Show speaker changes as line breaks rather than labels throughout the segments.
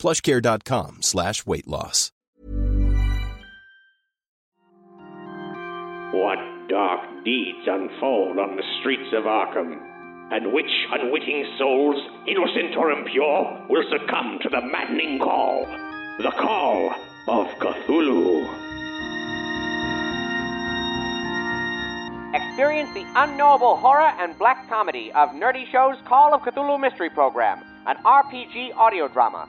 plushcare.com slash weight loss.
What dark deeds unfold on the streets of Arkham? And which unwitting souls, innocent or impure, will succumb to the maddening call? The call of Cthulhu.
Experience the unknowable horror and black comedy of Nerdy Show's Call of Cthulhu Mystery Program, an RPG audio drama.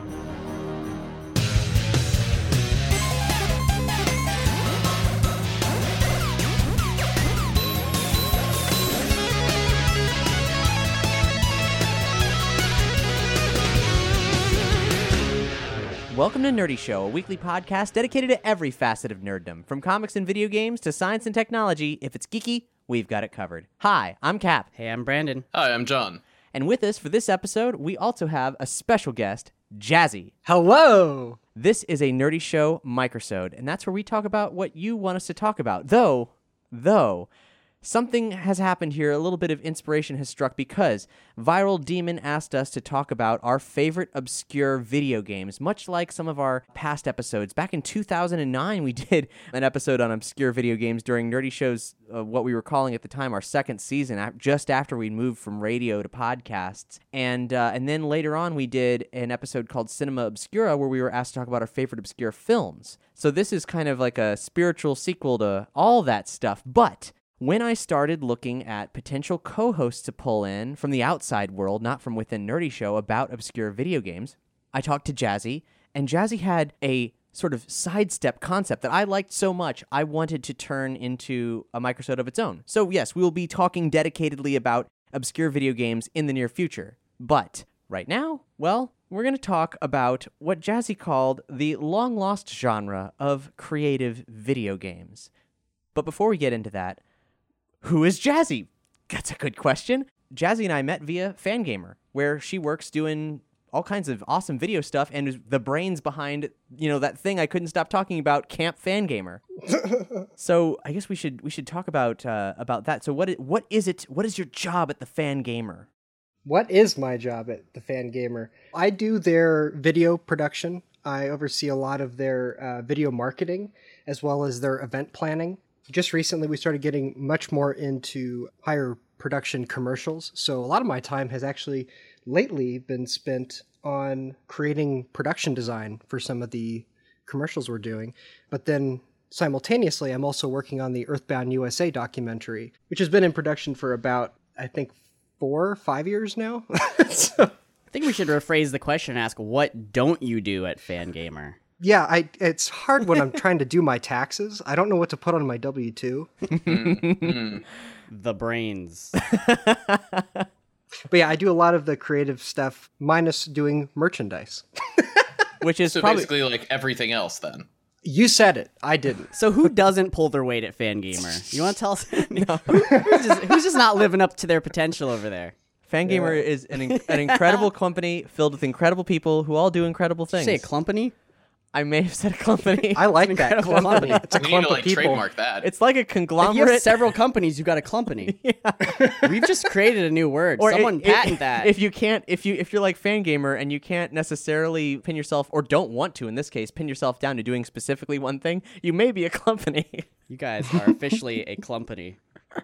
Welcome to Nerdy Show, a weekly podcast dedicated to every facet of nerddom, from comics and video games to science and technology. If it's geeky, we've got it covered. Hi, I'm Cap,
Hey, I'm Brandon.
Hi, I'm John.
and with us for this episode, we also have a special guest, Jazzy.
Hello.
This is a Nerdy Show microsode, and that's where we talk about what you want us to talk about. Though, though, something has happened here. A little bit of inspiration has struck because Viral Demon asked us to talk about our favorite obscure video games, much like some of our past episodes. Back in 2009, we did an episode on obscure video games during Nerdy Show's, uh, what we were calling at the time our second season, just after we moved from radio to podcasts. And, uh, and then later on, we did an episode called Cinema Obscura where we were asked to talk about our favorite obscure films. So this is kind of like a spiritual sequel to all that stuff. But when I started looking at potential co hosts to pull in from the outside world, not from within Nerdy Show, about obscure video games, I talked to Jazzy, and Jazzy had a sort of sidestep concept that I liked so much, I wanted to turn into a microsode of its own. So, yes, we will be talking dedicatedly about obscure video games in the near future. But right now, well, we're going to talk about what Jazzy called the long lost genre of creative video games. But before we get into that, who is Jazzy? That's a good question. Jazzy and I met via Fangamer, where she works doing all kinds of awesome video stuff and is the brains behind, you know, that thing I couldn't stop talking about, Camp Fangamer. so I guess we should we should talk about uh, about that. So what what is it? What is your job at the Fangamer?
What is my job at the Fangamer? I do their video production. I oversee a lot of their uh, video marketing as well as their event planning. Just recently, we started getting much more into higher production commercials. So a lot of my time has actually lately been spent on creating production design for some of the commercials we're doing. But then simultaneously, I'm also working on the Earthbound USA documentary, which has been in production for about, I think, four, five years now. so,
I think we should rephrase the question and ask, what don't you do at Fangamer?
Yeah, I it's hard when I'm trying to do my taxes. I don't know what to put on my W two. Mm, mm.
The brains.
But yeah, I do a lot of the creative stuff, minus doing merchandise.
Which is
So
probably
basically, like everything else, then.
You said it. I didn't.
So who doesn't pull their weight at Fangamer? You want to tell us? Who- who's, just, who's just not living up to their potential over there?
Fangamer is an, an incredible company filled with incredible people who all do incredible things.
Say a company?
I may have said a company.
I like that
incredible
company.
company.
It's a
We need
clump
to
of
like
people.
trademark that.
It's like a
If you have
conglomerate.
several companies, you got a company. We've just created a new word.
Or
Someone
i- i-
patent that.
If you can't, if you if you're like Fangamer and you can't necessarily pin yourself, or don't want to, in this case, pin yourself down to doing specifically one thing, you may be a company.
you guys are officially a company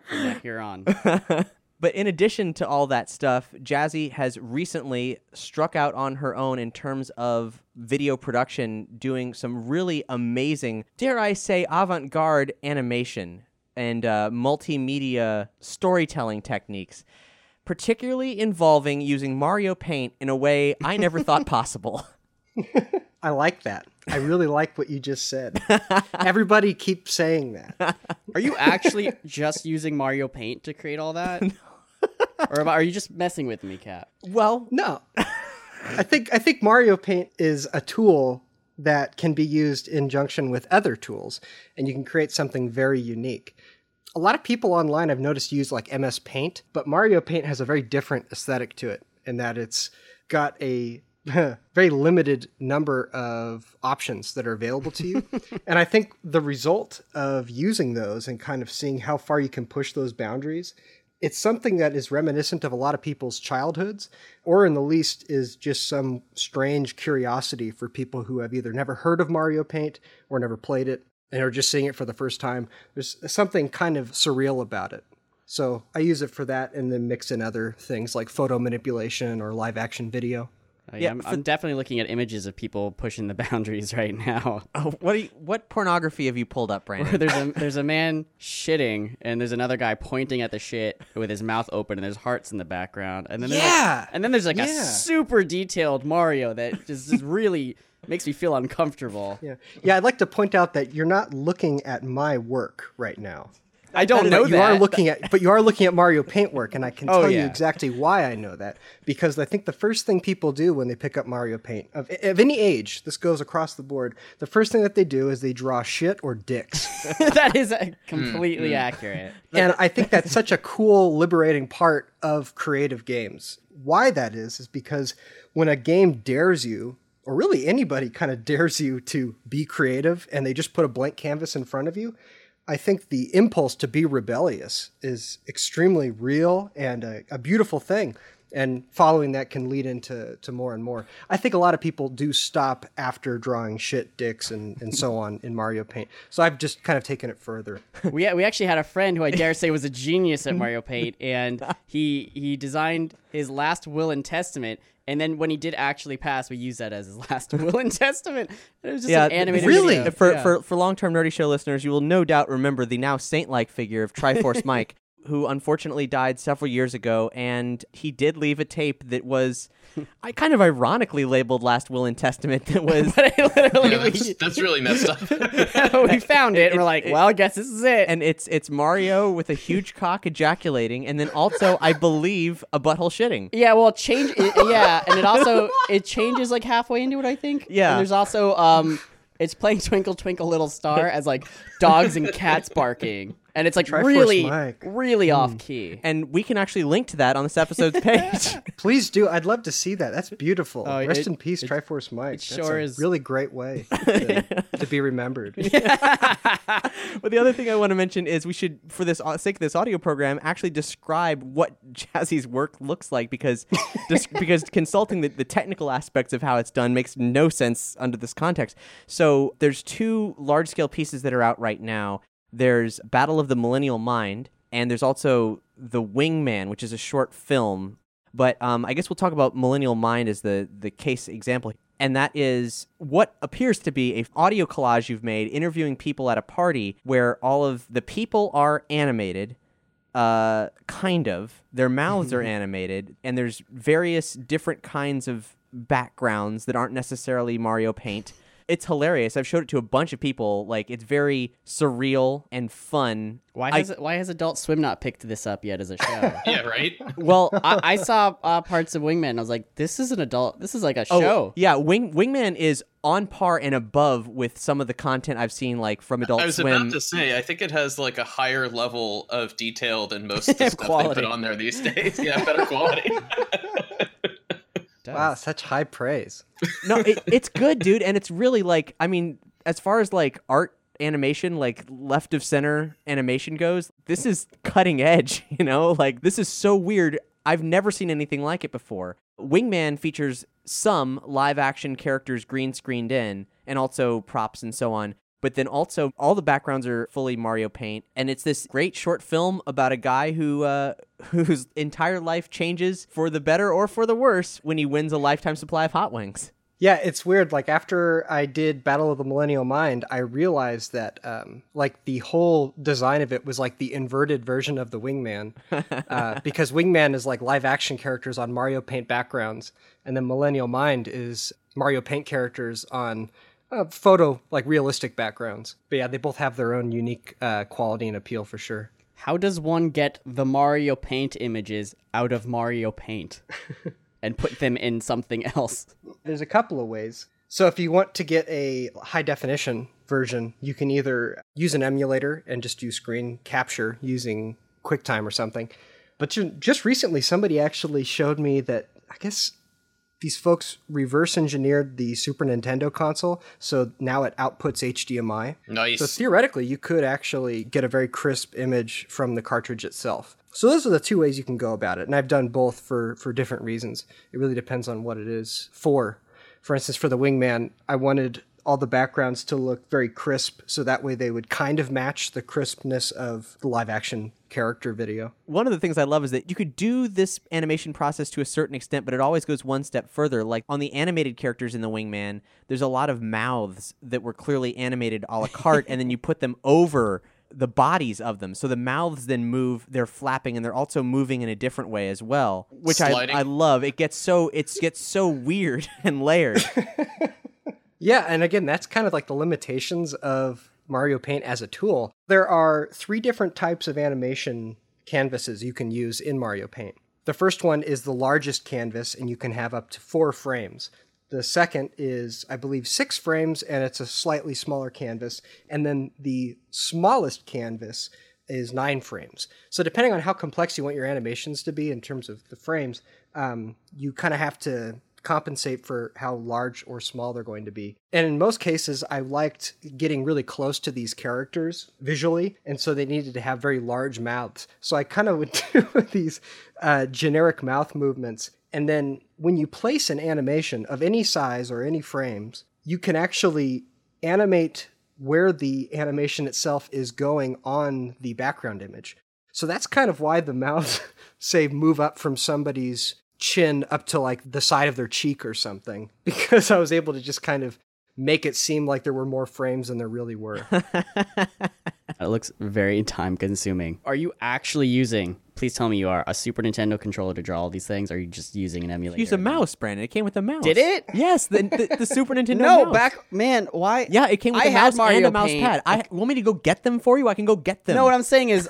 from here on.
But in addition to all that stuff, Jazzy has recently struck out on her own in terms of video production, doing some really amazing, dare I say, avant garde animation and uh, multimedia storytelling techniques, particularly involving using Mario Paint in a way I never thought possible.
I like that. I really like what you just said. Everybody keeps saying that.
Are you actually just using Mario Paint to create all that? Or am I- are you just messing with me, Cap?
Well,
No. I think I think Mario Paint is a tool that can be used in junction with other tools and you can create something very unique. A lot of people online I've noticed use like MS Paint, but Mario Paint has a very different aesthetic to it in that it's got a very limited number of options that are available to you. and I think the result of using those and kind of seeing how far you can push those boundaries it's something that is reminiscent of a lot of people's childhoods, or in the least is just some strange curiosity for people who have either never heard of Mario Paint or never played it and are just seeing it for the first time. There's something kind of surreal about it. So I use it for that and then mix in other things like photo manipulation or live action video.
Yeah,
yeah, I'm,
for-
I'm definitely looking at images of people pushing the boundaries right now.
oh, what do you, what pornography have you pulled up,
Where
Brandon?
there's a there's a man shitting and there's another guy pointing at the shit with his mouth open and there's hearts in the background and then there's
Yeah!
like, and then there's like a super detailed Mario that just, just really makes me feel uncomfortable.
Yeah. Yeah, I'd like to point out that you're not looking at my work right now.
I don't
But
know
you
that.
are looking at, but you are looking at Mario Paintwork, and I can
Oh,
tell you exactly why I know that. Because I think the first thing people do when they pick up Mario Paint, of, of any age, this goes across the board. The first thing that they do is they draw shit or dicks,
that is uh, completely accurate.
and I think that's such a cool, liberating part of creative games. Why that is is because when a game dares you, or really anybody kind of dares you to be creative, and they just put a blank canvas in front of you. I think the impulse to be rebellious is extremely real and a, a beautiful thing. And following that can lead into to more and more. I think a lot of people do stop after drawing shit, dicks, and, and so on in Mario Paint. So I've just kind of taken it further.
we we actually had a friend who I dare say was a genius at Mario Paint, and he he designed his last will and testament. And then when he did actually pass, we used that as his last will and testament. It was just an animated
really?
video.
For,
Yeah.
for, for long term Nerdy Show listeners, you will no doubt remember the now saint like figure of Triforce Mike, who unfortunately died several years ago. And he did leave a tape that was, I kind of ironically labeled Last Will and Testament, that was.
but literally
Yeah, that's, that's really messed up.
we found it, and we're like, well, I guess this is it.
and it's it's Mario with a huge cock ejaculating, and then also I believe a butthole shitting.
yeah, well, change. It, yeah, and it also it changes like halfway into it. I think.
Yeah.
And there's also um, it's playing Twinkle Twinkle Little Star as like dogs and cats barking, and it's like
Triforce
really,
Mike.
really hmm. off key.
And we can actually link to that on this episode's page.
Please do. I'd love to see that. That's beautiful.
Oh,
Rest
it-
in peace, Triforce Mike. That's
sure
a
is.
really great way to, to be remembered.
But the other thing I want to mention is we should, for this uh, sake of this audio program, actually describe what Jazzy's work looks like because dis- because consulting the, the technical aspects of how it's done makes no sense under this context. So there's two large scale pieces that are out right now. There's Battle of the Millennial Mind, and there's also The Wingman, which is a short film. But um, I guess we'll talk about Millennial Mind as the the case example. And that is what appears to be a audio collage you've made interviewing people at a party where all of the people are animated uh kind of. Their mouths are animated and there's various different kinds of backgrounds that aren't necessarily Mario Paint it's hilarious i've showed it to a bunch of people like it's very surreal and fun
Why
I-
has why has Adult Swim not picked this up yet as a show?
yeah, right?
well, I, I saw uh, parts of Wingman. I was like, this is an adult. This is like a
Oh,
show.
yeah, Wing Wingman is on par and above with some of the content I've seen, like from Adult Swim.
I was
Swim.
about to say, I think it has like a higher level of detail than most of the stuff they
Quality.
put on there these days. Yeah, better quality.
Does.
Wow, such high praise.
no, it, it's good, dude, and it's really like, I mean, as far as like art animation, like left of center animation goes, this is cutting edge. You know, like this is so weird. I've never seen anything like it before. Wingman features some live action characters green screened in, and also props and so on. But then also all the backgrounds are fully Mario Paint, and it's this great short film about a guy who uh, whose entire life changes for the better or for the worse when he wins a lifetime supply of hot wings.
Yeah, it's weird. Like after I did Battle of the Millennial Mind, I realized that um, like the whole design of it was like the inverted version of the Wingman, uh, because Wingman is like live action characters on Mario Paint backgrounds, and then Millennial Mind is Mario Paint characters on uh, photo like realistic backgrounds. But yeah, they both have their own unique uh, quality and appeal for sure.
How does one get the Mario Paint images out of Mario Paint and put them in something else?
There's a couple of ways. So if you want to get a high definition version, you can either use an emulator and just do screen capture using QuickTime or something. But just recently, somebody actually showed me that I guess these folks reverse engineered the Super Nintendo console, so now it outputs HDMI.
Nice.
So theoretically, you could actually get a very crisp image from the cartridge itself. So those are the two ways you can go about it, and I've done both for for different reasons. It really depends on what it is for. For instance, for the Wingman, I wanted all the backgrounds to look very crisp, so that way they would kind of match the crispness of the live action character video.
One of the things I love is that you could do this animation process to a certain extent, but it always goes one step further. Like on the animated characters in the Wingman, there's a lot of mouths that were clearly animated a la carte, and then you put them over the bodies of them. So the mouths then move, they're flapping and they're also moving in a different way as well, which I, I love. It gets so it gets so weird and layered.
Yeah, and again, that's kind of like the limitations of Mario Paint as a tool. There are three different types of animation canvases you can use in Mario Paint. The first one is the largest canvas, and you can have up to four frames. The second is, I believe, six frames, and it's a slightly smaller canvas. And then the smallest canvas is nine frames. So, depending on how complex you want your animations to be in terms of the frames, um, you kind of have to compensate for how large or small they're going to be. And in most cases, I liked getting really close to these characters visually, and so they needed to have very large mouths. So I kind of would do these uh, generic mouth movements. And then when you place an animation of any size or any frames, you can actually animate where the animation itself is going on the background image. So that's kind of why the mouths say move up from somebody's chin up to like the side of their cheek or something because I was able to just kind of make it seem like there were more frames than there really were.
It looks very time consuming. Are you actually using, please tell me you are, a Super Nintendo controller to draw all these things? Or are you just using an emulator?
Use a mouse, Brandon. It came with a mouse.
Did it?
Yes, the, the, the Super Nintendo
No,
mouse.
back, man, why?
Yeah, it came with
I
a mouse
Mario
and a mouse
Paint.
pad. I want me to go get them for you. I can go get them.
No, what I'm saying is,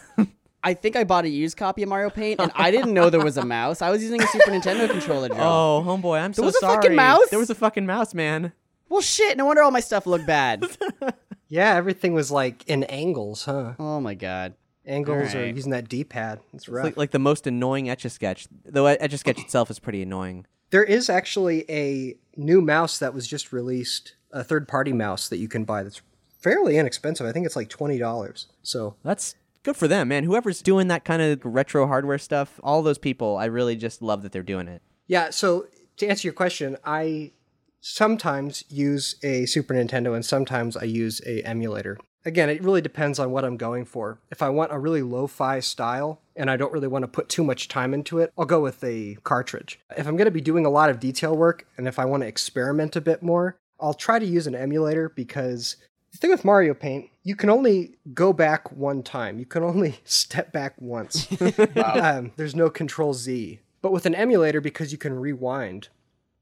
I think I bought a used copy of Mario Paint, and I didn't know there was a mouse. I was using a Super Nintendo controller to.
Oh, homeboy, I'm so sorry.
There was a fucking mouse?
There was a fucking mouse, man.
Well, shit, no wonder all my stuff looked bad.
yeah, everything was like in angles, huh?
oh my god.
Angles or using that D-pad. It's rough.
Like, like the most annoying Etch a Sketch. Though Etch a Sketch itself is pretty annoying.
There is actually a new mouse that was just released, a third-party mouse that you can buy that's fairly inexpensive. I think it's like $20. So,
That's good for them, man. Whoever's doing that kind of retro hardware stuff, all those people, I really just love that they're doing it.
Yeah, so to answer your question, I sometimes use a Super Nintendo and sometimes I use a emulator. Again, it really depends on what I'm going for. If I want a really lo-fi style and I don't really want to put too much time into it, I'll go with a cartridge. If I'm going to be doing a lot of detail work and if I want to experiment a bit more, I'll try to use an emulator because the thing with Mario Paint, you can only go back one time. You can only step back once. um, there's no Control Z. But with an emulator, because you can rewind,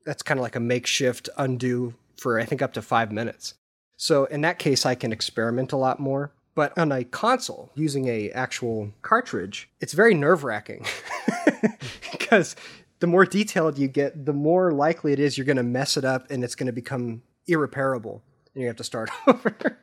that's kind of like a makeshift undo for I think up to five minutes. So in that case, I can experiment a lot more. But on a console using a actual cartridge, it's very nerve wracking because the more detailed you get, the more likely it is you're going to mess it up and it's going to become irreparable, and you have to start over.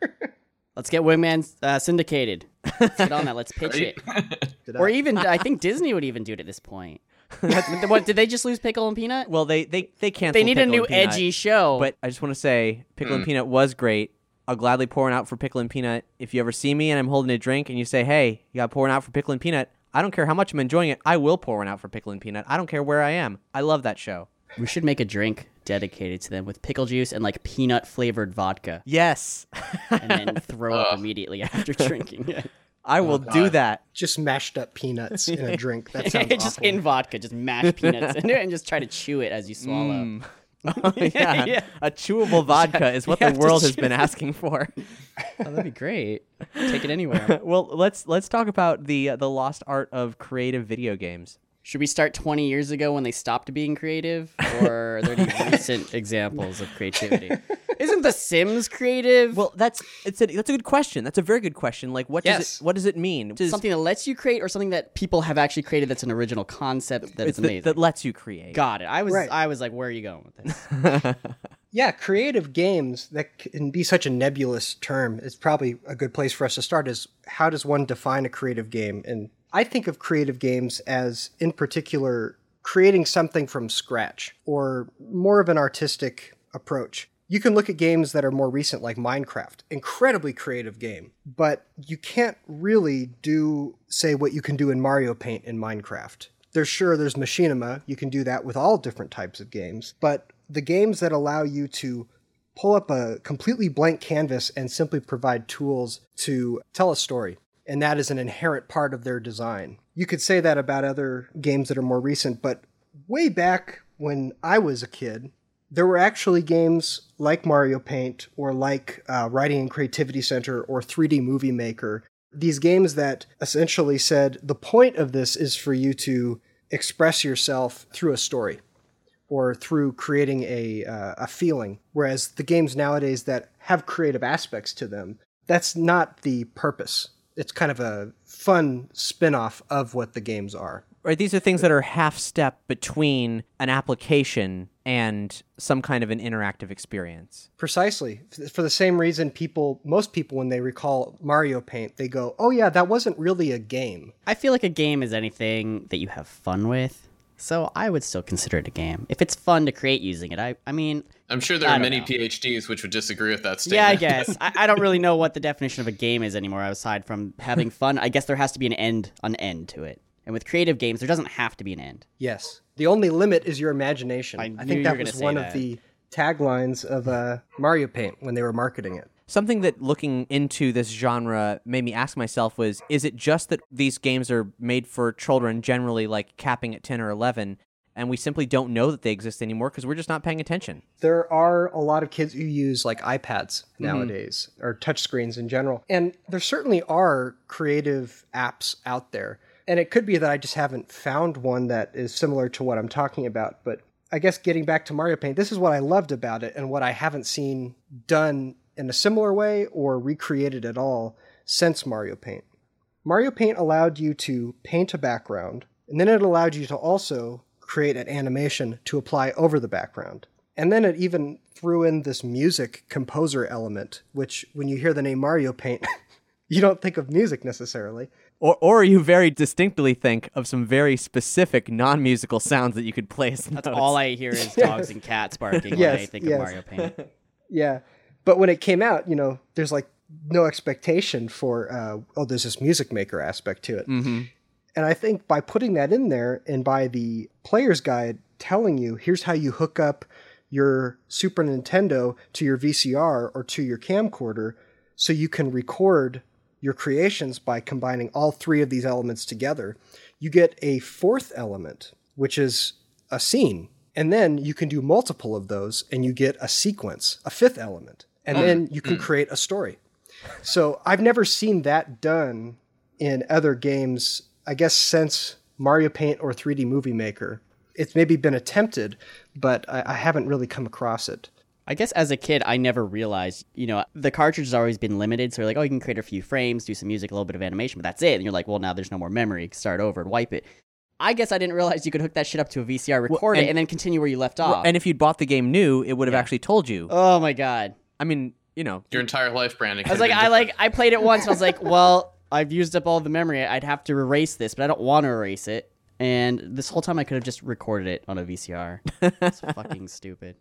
Let's get Wingman uh, syndicated. Let's get on that. Let's pitch it. Or even, I think Disney would even do it at this point. what did they just lose Pickle and Peanut?
Well, they they they canceled.
they need a new
Peanut,
edgy show.
But I just want to say, Pickle and Peanut was great. I'll gladly pour one out for Pickle and Peanut. If you ever see me and I'm holding a drink and you say, "Hey, you got to pour one out for Pickle and Peanut," I don't care how much I'm enjoying it. I will pour one out for Pickle and Peanut. I don't care where I am. I love that show.
we should make a drink dedicated to them with pickle juice and like peanut flavored vodka,
Yes.
and then throw up immediately after drinking it.
I will do that.
Just mashed up peanuts in a drink. That sounds
just
awful.
in vodka, just mash peanuts into it and just try to chew it as you swallow.
Mm. Oh, yeah.
Yeah.
A chewable vodka is what the world has been asking for.
Oh, that'd be great. Take it anywhere.
well, let's let's talk about the uh, the lost art of creative video games.
Should we start 20 years ago when they stopped being creative? Or are there any recent examples of creativity? Isn't The Sims creative?
Well, that's it's a, that's a good question. That's a very good question. Like, what does it what does it mean? Does-
something that lets you create or something that people have actually created that's an original concept that
it's
is
that-
amazing?
that lets you create.
Got it. I was
Right.
I was like, where are you going with this?
Yeah, creative games that can be such a nebulous term. It's probably a good place for us to start. Is how does one define a creative game? And I think of creative games as, in particular, creating something from scratch or more of an artistic approach. You can look at games that are more recent, like Minecraft, incredibly creative game, but you can't really do, say, what you can do in Mario Paint in Minecraft. There's sure there's machinima, you can do that with all different types of games, but the games that allow you to pull up a completely blank canvas and simply provide tools to tell a story. And that is an inherent part of their design. You could say that about other games that are more recent, but way back when I was a kid, there were actually games like Mario Paint or like uh, Writing and Creativity Center or 3D Movie Maker. These games that essentially said the point of this is for you to express yourself through a story or through creating a uh, a feeling. Whereas the games nowadays that have creative aspects to them, that's not the purpose. It's kind of a fun spin-off of what the games are.
Right, these are things that are half step between an application and some kind of an interactive experience.
Precisely. For the same reason people most people when they recall Mario Paint, they go, "Oh yeah, that wasn't really a game."
I feel like a game is anything that you have fun with. So I would still consider it a game. If it's fun to create using it, I I mean,
I'm sure there
I
are many
know.
PhDs which would disagree with that statement.
yeah, I guess. I, I don't really know what the definition of a game is anymore aside from having fun. I guess there has to be an end an end to it. And with creative games, there doesn't have to be an end.
Yes. The only limit is your imagination.
I
I, think that was one
that.
of the taglines of uh, Mario Paint when they were marketing it.
Something that looking into this genre made me ask myself was is it just that these games are made for children generally like capping at 10 or 11 and we simply don't know that they exist anymore because we're just not paying attention.
There are a lot of kids who use like iPads mm-hmm. nowadays or touchscreens in general. And there certainly are creative apps out there. And it could be that I just haven't found one that is similar to what I'm talking about. But I guess getting back to Mario Paint, this is what I loved about it and what I haven't seen done in a similar way or recreated at all since Mario Paint. Mario Paint allowed you to paint a background, and then it allowed you to also create an animation to apply over the background. And then it even threw in this music composer element, which when you hear the name Mario Paint, you don't think of music necessarily.
Or, or you very distinctly think of some very specific non-musical sounds that you could play as
That's
notes.
all I hear is dogs and cats barking when I think
yes.
of Mario Paint.
Yeah. But when it came out, you know, there's like no expectation for, uh, oh, there's this music maker aspect to it.
Mm-hmm.
And I think by putting that in there and by the player's guide telling you, here's how you hook up your Super Nintendo to your VCR or to your camcorder so you can record your creations by combining all three of these elements together, you get a fourth element, which is a scene. And then you can do multiple of those and you get a sequence, a fifth element. And hmm. then you can hmm. create a story. So I've never seen that done in other games, I guess, since Mario Paint or 3D Movie Maker. It's maybe been attempted, but I, I haven't really come across it.
I guess as a kid, I never realized, you know, the cartridge has always been limited. So you're like, oh, you can create a few frames, do some music, a little bit of animation, but that's it. And you're like, well, now there's no more memory. Start over and wipe it. I guess I didn't realize you could hook that shit up to a VCR, record
and-
it, and then continue where you left off.
And if you'd bought the game new, it would have actually told you.
oh my god!
I mean, you know,
Your entire life, Brandon.
I was like, I like, I played it once, and I was like, well, I've used up all the memory. I'd have to erase this, but I don't want to erase it. And this whole time, I could have just recorded it on a VCR. It's fucking stupid.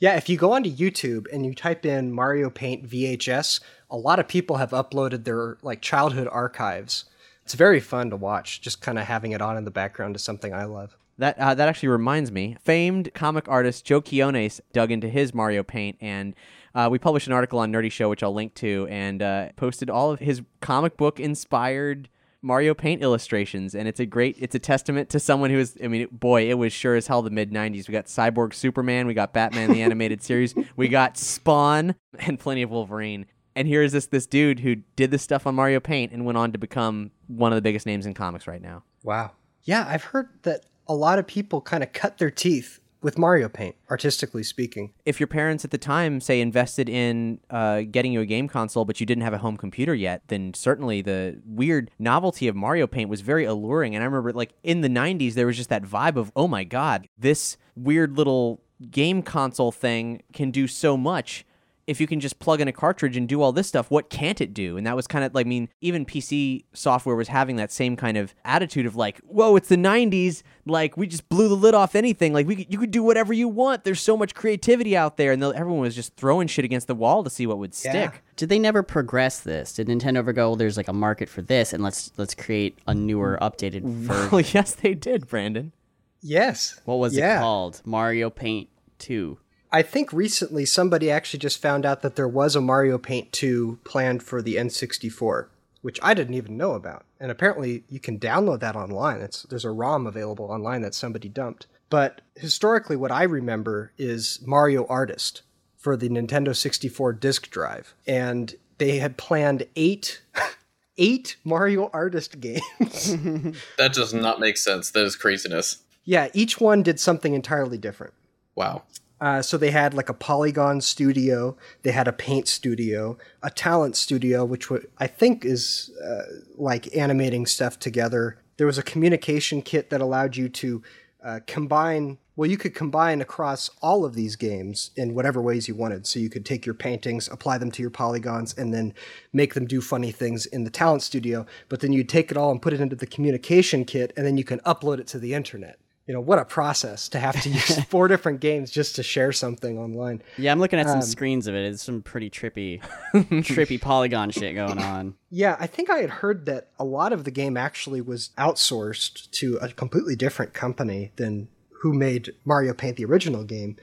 Yeah, if you go onto YouTube and you type in Mario Paint VHS, a lot of people have uploaded their like childhood archives. It's very fun to watch, just kind of having it on in the background is something I love.
That uh, that actually reminds me. Famed comic artist Joe Quinones dug into his Mario Paint and Uh, we published an article on Nerdy Show, which I'll link to, and uh, posted all of his comic book inspired Mario Paint illustrations, and it's a great, it's a testament to someone who is, I mean, boy, it was sure as hell the mid '90s. We got Cyborg Superman, we got Batman the animated series, we got Spawn, and plenty of Wolverine. And here's this this dude who did this stuff on Mario Paint and went on to become one of the biggest names in comics right now.
Wow. Yeah, I've heard that a lot of people kind of cut their teeth with Mario Paint, artistically speaking.
If your parents at the time, say, invested in uh, getting you a game console, but you didn't have a home computer yet, then certainly the weird novelty of Mario Paint was very alluring. And I remember, like, in the 90s, there was just that vibe of, oh my God, this weird little game console thing can do so much if you can just plug in a cartridge and do all this stuff, what can't it do? And that was kind of like, I mean, even PC software was having that same kind of attitude of like, whoa, it's the 90s. Like, we just blew the lid off anything. Like, we could, you could do whatever you want. There's so much creativity out there. And the, everyone was just throwing shit against the wall to see what would stick.
Yeah.
Did they never progress this? Did Nintendo ever go, well, there's like a market for this, and let's let's create a newer, updated version?
Well, yes, they did, Brandon.
Yes.
What was
Yeah.
it called? Mario Paint 2.
I think recently somebody actually just found out that there was a Mario Paint 2 planned for the N64, which I didn't even know about. And apparently you can download that online. It's, there's a ROM available online that somebody dumped. But historically, what I remember is Mario Artist for the Nintendo 64 disk drive. And they had planned eight, eight Mario Artist games.
That does not make sense. That is craziness.
yeah, each one did something entirely different.
Wow.
Uh, so they had like a polygon studio, they had a paint studio, a talent studio, which wa- I think is uh, like animating stuff together. There was a communication kit that allowed you to uh, combine. Well, you could combine across all of these games in whatever ways you wanted. So you could take your paintings, apply them to your polygons, and then make them do funny things in the talent studio. But then you'd take it all and put it into the communication kit, and then you can upload it to the internet. You know, what a process to have to use four different games just to share something online.
Yeah, I'm looking at
Um,
some screens of it. It's some pretty trippy, trippy polygon shit going on.
Yeah, I think I had heard that a lot of the game actually was outsourced to a completely different company than who made Mario Paint the original game.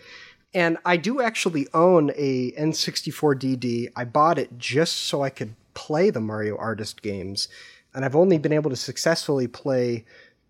And I do actually own a N64 DD. I bought it just so I could play the Mario Artist games. And I've only been able to successfully play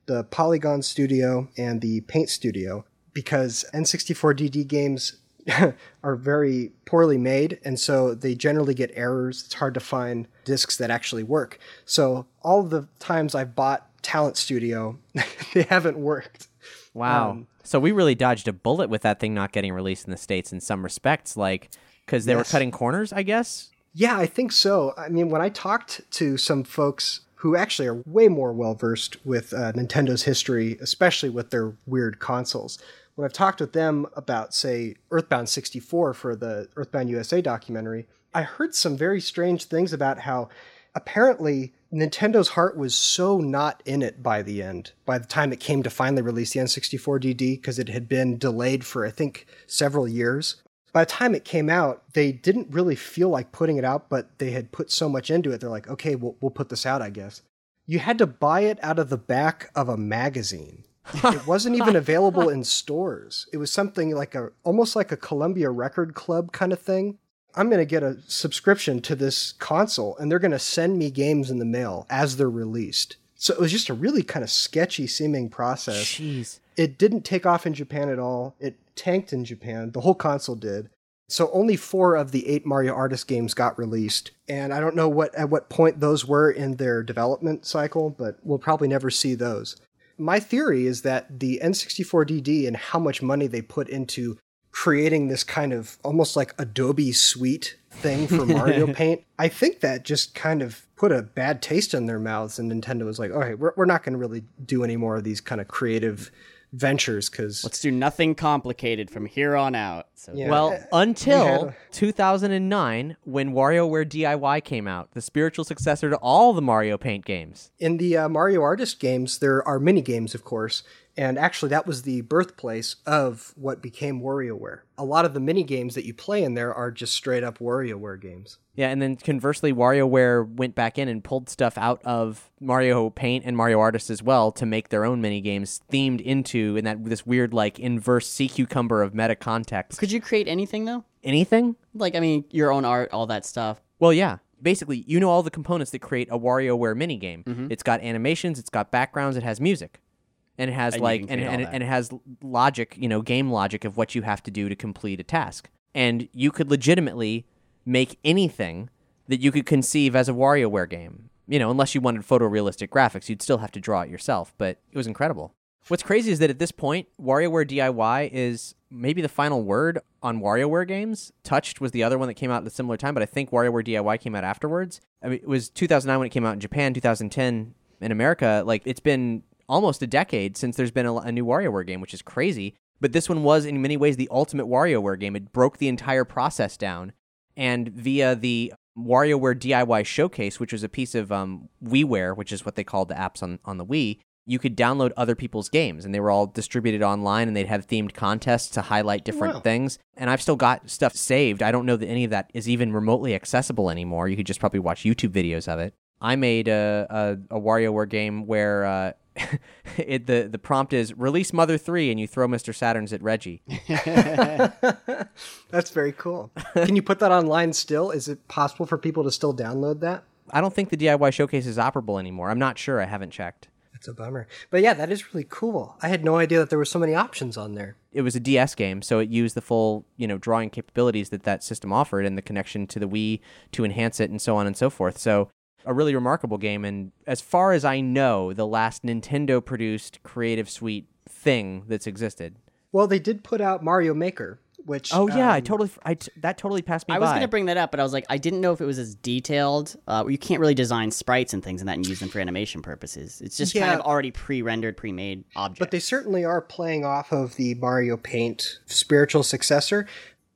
the Polygon Studio and the Paint Studio because N64 DD games are very poorly made, and so they generally get errors. It's hard to find discs that actually work. So all the times I've bought Talent Studio, they haven't worked.
Wow.
Um,
so we really dodged a bullet with that thing not getting released in the states in some respects, like because they were cutting corners, I guess.
Yeah, I think so. I mean, when I talked to some folks who actually are way more well versed with uh, Nintendo's history, especially with their weird consoles, when I've talked with them about, say, Earthbound 64 for the Earthbound USA documentary, I heard some very strange things about how apparently Nintendo's heart was so not in it by the end, by the time it came to finally release the N64 DD, because it had been delayed for, I think, several years by the time it came out, they didn't really feel like putting it out, but they had put so much into it. They're like, okay, we'll, we'll put this out, I guess. You had to buy it out of the back of a magazine. it wasn't even available in stores. It was something like a almost like a Columbia Record Club kind of thing. I'm going to get a subscription to this console and they're going to send me games in the mail as they're released. So it was just a really kind of sketchy seeming process.
Jeez.
It didn't take off in Japan at all. It tanked in Japan. The whole console did. So only four of the eight Mario Artist games got released, and I don't know what at what point those were in their development cycle, but we'll probably never see those. My theory is that the N64 DD and how much money they put into creating this kind of almost like Adobe suite thing for Mario Paint, I think that just kind of put a bad taste in their mouths, and Nintendo was like, "All right, we're, we're not going to really do any more of these kind of creative ventures because
Let's do nothing complicated from here on out. So
Yeah.
Well, until
we had
2009, when WarioWare DIY came out, the spiritual successor to all the Mario Paint games.
in the uh, Mario Artist games, there are mini games, of course, and actually that was the birthplace of what became WarioWare. A lot of the mini games that you play in there are just straight up WarioWare games.
Yeah, and then conversely, WarioWare went back in and pulled stuff out of Mario Paint and Mario Artist as well to make their own mini games themed into in that this weird like inverse sea cucumber of meta context.
could you create anything though?
anything?
Like, I mean, your own art, all that stuff.
Well, yeah. Basically, you know all the components that create a WarioWare minigame.
Mm-hmm.
It's got animations, it's got backgrounds, it has music, and it has
And
like and and, and it has logic, you know, game logic of what you have to do to complete a task. And you could legitimately make anything that you could conceive as a WarioWare game. You know, unless you wanted photorealistic graphics, you'd still have to draw it yourself. But it was incredible. What's crazy is that at this point, WarioWare DIY is maybe the final word on WarioWare games. Touched was the other one that came out at a similar time, but I think WarioWare DIY came out afterwards. I mean, it was 2009 when it came out in Japan, 2010 in America. Like, it's been almost a decade since there's been a, a new WarioWare game, which is crazy. But this one was, in many ways, the ultimate WarioWare game. It broke the entire process down. And via the WarioWare DIY Showcase, which was a piece of um, WiiWare, which is what they called the apps on, on the Wii, you could download other people's games, and they were all distributed online, and they'd have themed contests to highlight different
Wow.
things. And I've still got stuff saved. I don't know that any of that is even remotely accessible anymore. You could just probably watch YouTube videos of it. I made a, a, a WarioWare game where uh, it, the the prompt is release Mother Three, and you throw Mr. Saturns at Reggie.
That's very cool. Can you put that online still? Is it possible for people to still download that?
I don't think the DIY Showcase is operable anymore. I'm not sure. I haven't checked.
That's a bummer. But yeah, that is really cool. I had no idea that there were so many options on there.
it was a DS game, so it used the full, you know, drawing capabilities that that system offered and the connection to the Wii to enhance it and so on and so forth. So, a really remarkable game and as far as I know, the last Nintendo produced Creative Suite thing that's existed.
Well, they did put out Mario Maker, which
Oh yeah, I
um,
totally I t- that totally passed me
I
by.
was going to bring that up, but I was like, I didn't know if it was as detailed. Uh, you can't really design sprites and things and that and use them for animation purposes. It's just kind of already pre-rendered, pre-made objects.
But they certainly are playing off of the Mario Paint spiritual successor.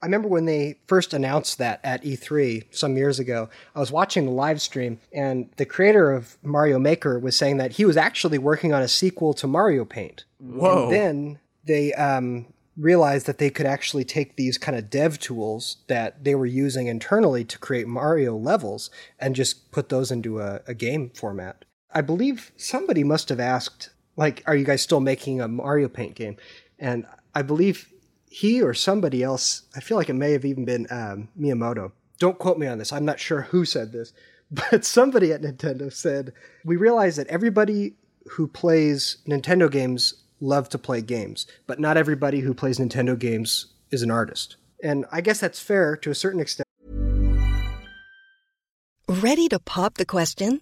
I remember when they first announced that at E3 some years ago, I was watching the live stream, and the creator of Mario Maker was saying that he was actually working on a sequel to Mario Paint.
Whoa.
And then they um, realized that they could actually take these kind of dev tools that they were using internally to create Mario levels and just put those into a, a game format. I believe somebody must have asked, like, are you guys still making a Mario Paint game? And I believe he or somebody else, I feel like it may have even been um, Miyamoto. Don't quote me on this. I'm not sure who said this, but somebody at Nintendo said, We realize that everybody who plays Nintendo games love to play games, but not everybody who plays Nintendo games is an artist. And I guess that's fair to a certain extent.
Ready to pop the question?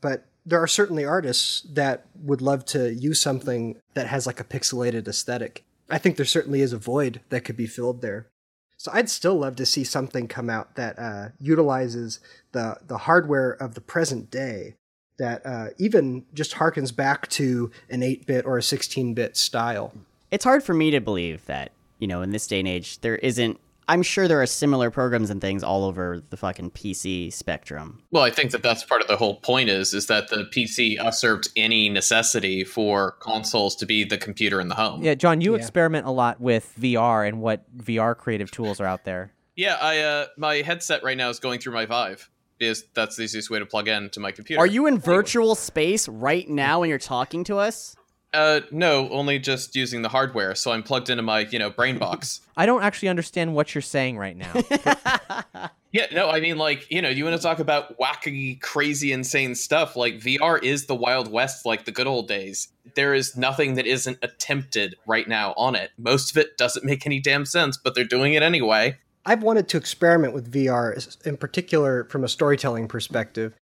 But there are certainly artists that would love to use something that has like a pixelated aesthetic. I think there certainly is a void that could be filled there. So I'd still love to see something come out that uh, utilizes the the hardware of the present day that uh, even just harkens back to an 8-bit or a 16-bit style.
it's hard for me to believe that you know in this day and age there isn't. I'm sure there are similar programs and things all over the fucking PC spectrum.
Well, I think that that's part of the whole point is is that the PC usurped any necessity for consoles to be the computer in the home.
Yeah, John, you
Yeah.
experiment a lot with VR and what VR creative tools are out there.
Yeah, I uh, my headset right now is going through my Vive because that's the easiest way to plug in to my computer.
Are you in virtual space right now when you're talking to us?
Uh, no, only just using the hardware. So I'm plugged into my, you know, brain box.
I don't actually understand what you're saying right now.
yeah, no, I mean, like, you know, you want to talk about wacky, crazy, insane stuff. Like, VR is the Wild West, like the good old days. There is nothing that isn't attempted right now on it. Most of it doesn't make any damn sense, but they're doing it anyway.
I've wanted to experiment with VR, in particular from a storytelling perspective.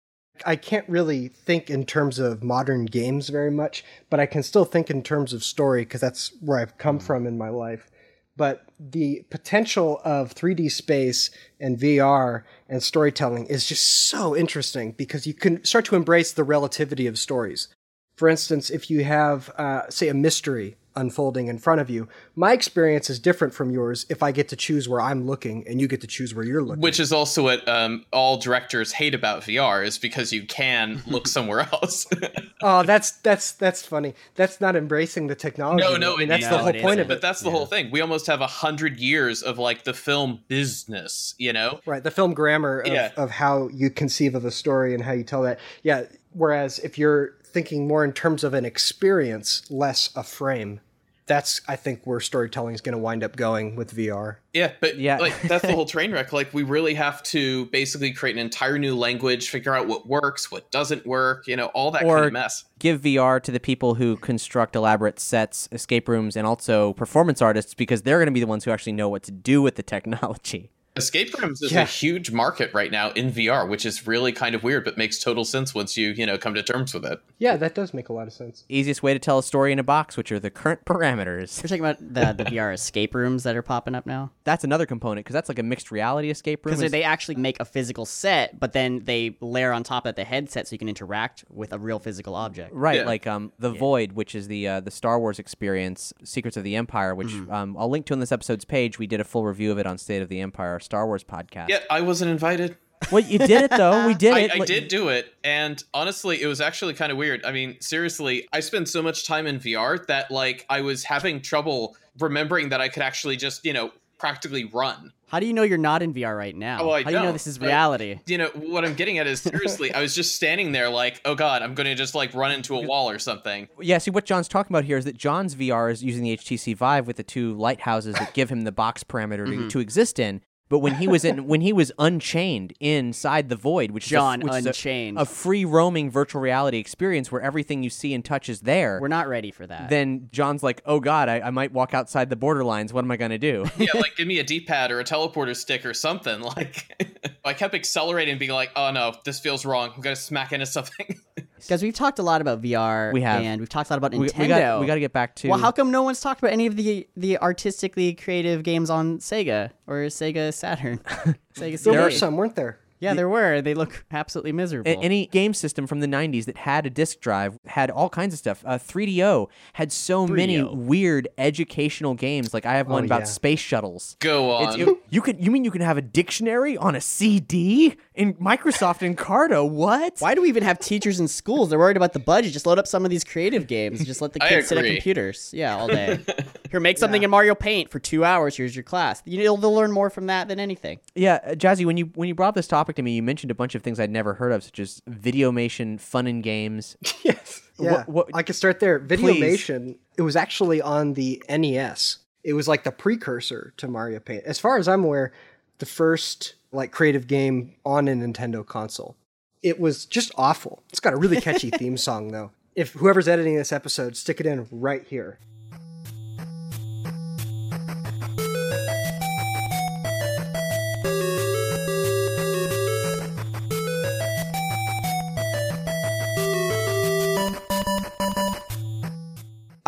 I can't really think in terms of modern games very much, but I can still think in terms of story because that's where I've come from in my life. But the potential of 3D space and VR and storytelling is just so interesting because you can start to embrace the relativity of stories. For instance, if you have, uh, say, a mystery unfolding in front of you. My experience is different from yours if I get to choose where I'm looking and you get to choose where you're looking.
Which is also what um, all directors hate about VR is because you can look somewhere else.
oh, that's that's that's funny. That's not embracing the technology.
No, no,
I mean, that's
no,
the whole point of it.
But that's the yeah. whole thing. We almost have a hundred years of like the film business, you know?
Right, the film grammar of, yeah. of how you conceive of a story and how you tell that. Yeah. Whereas if you're thinking more in terms of an experience, less a frame. That's I think where storytelling is going to wind up going with VR.
Yeah, but yeah, like that's the whole train wreck. Like we really have to basically create an entire new language, figure out what works, what doesn't work, you know, all that
or
kind of mess.
Give VR to the people who construct elaborate sets, escape rooms, and also performance artists because they're going to be the ones who actually know what to do with the technology.
Escape rooms is yeah. a huge market right now in VR, which is really kind of weird, but makes total sense once you, you know, come to terms with it.
Yeah, that does make a lot of sense.
Easiest way to tell a story in a box, which are the current parameters.
You're talking about the, the VR escape rooms that are popping up now?
That's another component, because that's like a mixed reality escape room.
Because they actually make a physical set, but then they layer on top of the headset so you can interact with a real physical object.
Right, yeah. like um, The yeah. Void, which is the uh, the Star Wars experience, Secrets of the Empire, which mm-hmm. um, I'll link to on this episode's page. We did a full review of it on State of the Empire, Star Wars podcast.
Yeah, I wasn't invited.
Well, you did it though. We did
I,
it.
I did do it, and honestly, it was actually kind of weird. I mean, seriously, I spend so much time in VR that like I was having trouble remembering that I could actually just you know practically run.
How do you know you're not in VR right now?
Oh, I
How
do
you know this is reality?
you know what I'm getting at is seriously, I was just standing there like, oh god, I'm going to just like run into a wall or something.
Yeah, see what John's talking about here is that John's VR is using the HTC Vive with the two lighthouses that give him the box parameter to, mm-hmm. to exist in. But when he was in, when he was unchained inside the void, which
John
is a, which
Unchained,
is a, a, free roaming virtual reality experience where everything you see and touch is there.
We're not ready for that.
Then John's like, "Oh God, I, I might walk outside the borderlines. What am I gonna do?"
yeah, like give me a D-pad or a teleporter stick or something. Like, I kept accelerating, and being like, "Oh no, this feels wrong. I'm gonna smack into something."
Because we've talked a lot about VR.
We have,
and we've talked a lot about Nintendo.
We got, we got to get back to.
Well, how come no one's talked about any of the the artistically creative games on Sega or Sega Saturn? Sega
CD. There were some, weren't there?
Yeah, there were. They look absolutely miserable.
any game system from the 90s that had a disk drive had all kinds of stuff. Uh, 3DO had so 3DO. many weird educational games. Like I have one oh, about yeah. space shuttles.
Go on.
It, you could you mean you can have a dictionary on a CD in Microsoft Encarta? What?
Why do we even have teachers in schools? They're worried about the budget. Just load up some of these creative games. Just let the kids sit at computers. Yeah, all day. Here, make something yeah. in Mario Paint for two hours. Here's your class. You know, they'll learn more from that than anything.
Yeah, uh, Jazzy, when you when you brought this topic topic to me, you mentioned a bunch of things I'd never heard of, such as Videomation, fun and games.
yes. Yeah. What, what, I could start there. Videomation, please. it was actually on the NES. It was like the precursor to Mario Paint. As far as I'm aware, the first like creative game on a Nintendo console. It was just awful. It's got a really catchy theme song though. If whoever's editing this episode, stick it in right here.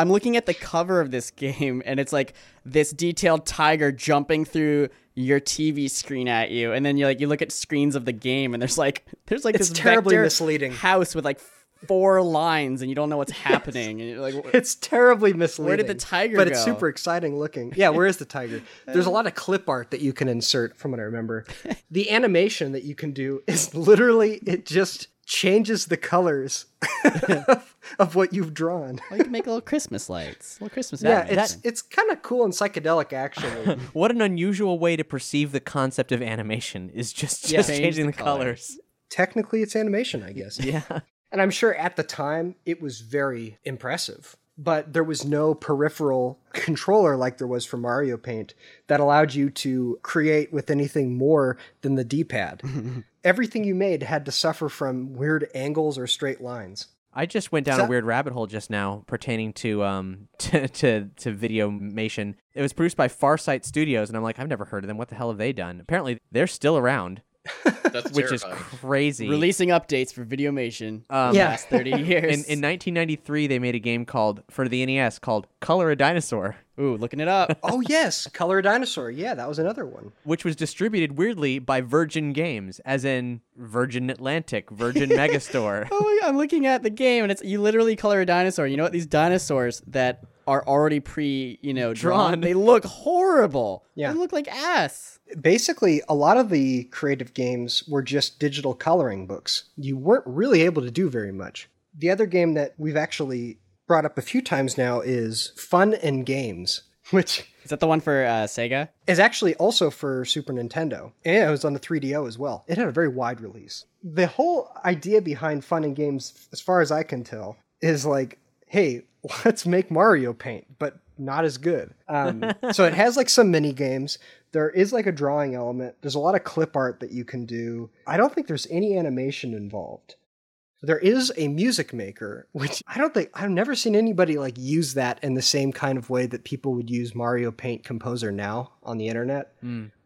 I'm looking at the cover of this game and it's like this detailed tiger jumping through your TV screen at you, and then you like you look at screens of the game and there's like there's like
it's
this
terribly misleading
house with like four lines and you don't know what's happening and you're like
it's terribly misleading.
Where did the tiger go?
but
go?
it's super exciting looking. Yeah, where is the tiger? There's a lot of clip art that you can insert from what I remember. The animation that you can do is literally it just changes the colors of, of, what you've drawn.
Well, you can make little Christmas lights, little Christmas.
Yeah, it's it's kind of cool and psychedelic, actually.
what an unusual way to perceive the concept of animation is just just yeah, changing the, the colors. colors.
Technically, it's animation, I guess.
yeah,
and I'm sure at the time it was very impressive but there was no peripheral controller like there was for Mario Paint that allowed you to create with anything more than the D-pad. Everything you made had to suffer from weird angles or straight lines.
I just went down
Is
a weird rabbit hole just now pertaining to um to to, to Videomation. It was produced by Farsight Studios, and I'm like, I've never heard of them. What the hell have they done? Apparently, they're still around, which is crazy.
Releasing updates for Videomation.
Um,
Yeah.
Last 30 years.
In, in 1993, they made a game called for the NES called Color a Dinosaur,
Ooh, looking it up.
Oh yes, Color a Dinosaur. Yeah, that was another one.
which was distributed weirdly by Virgin Games, as in Virgin Atlantic, Virgin Megastore.
Oh my God, I'm looking at the game and it's you literally color a dinosaur. You know what? These dinosaurs that are already pre, you know, drawn,
Drawn.
they look horrible.
Yeah.
They look like ass.
Basically, a lot of the creative games were just digital coloring books. You weren't really able to do very much. The other game that we've actually brought up a few times now is Fun and Games, which
Is that the one for uh, Sega?
is actually also for Super Nintendo. And it was on the 3DO as well. It had a very wide release. The whole idea behind Fun and Games, as far as I can tell, is like, hey, let's make Mario Paint, but not as good. Um, so it has like some mini games. There is like a drawing element. There's a lot of clip art that you can do. I don't think there's any animation involved. There is a music maker, which I don't think I've never seen anybody like use that in the same kind of way that people would use Mario Paint Composer now on the internet.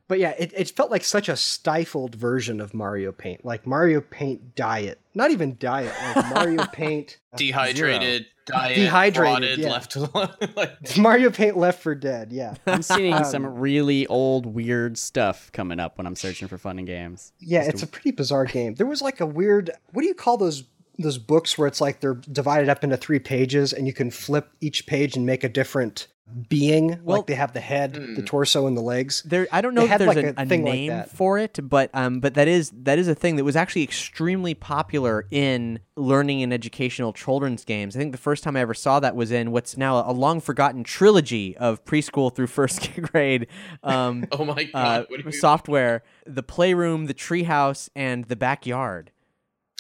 But yeah, it, it felt like such a stifled version of Mario Paint, like Mario Paint Diet. Not even Diet, like Mario Paint,
Dehydrated, diet,
Dehydrated,
rotted,
yeah.
left alone. like,
Mario Paint Left for Dead. Yeah,
I'm seeing um, some really old, weird stuff coming up when I'm searching for fun and games.
yeah, it's a pretty bizarre game. There was like a weird. What do you call those? Those books where it's like they're divided up into three pages, and you can flip each page and make a different being.
Well-
like they have the head, the torso, and the legs.
There, I don't know
They
if there's
like,
a,
a
a
thing like
name
that.
for it, but um, but that is that is a thing that was actually extremely popular in learning and educational children's games. I think the first time I ever saw that was in what's now a long forgotten trilogy of preschool through first grade um,
oh my god,
uh,
what
software: the Playroom, the Treehouse, and the Backyard.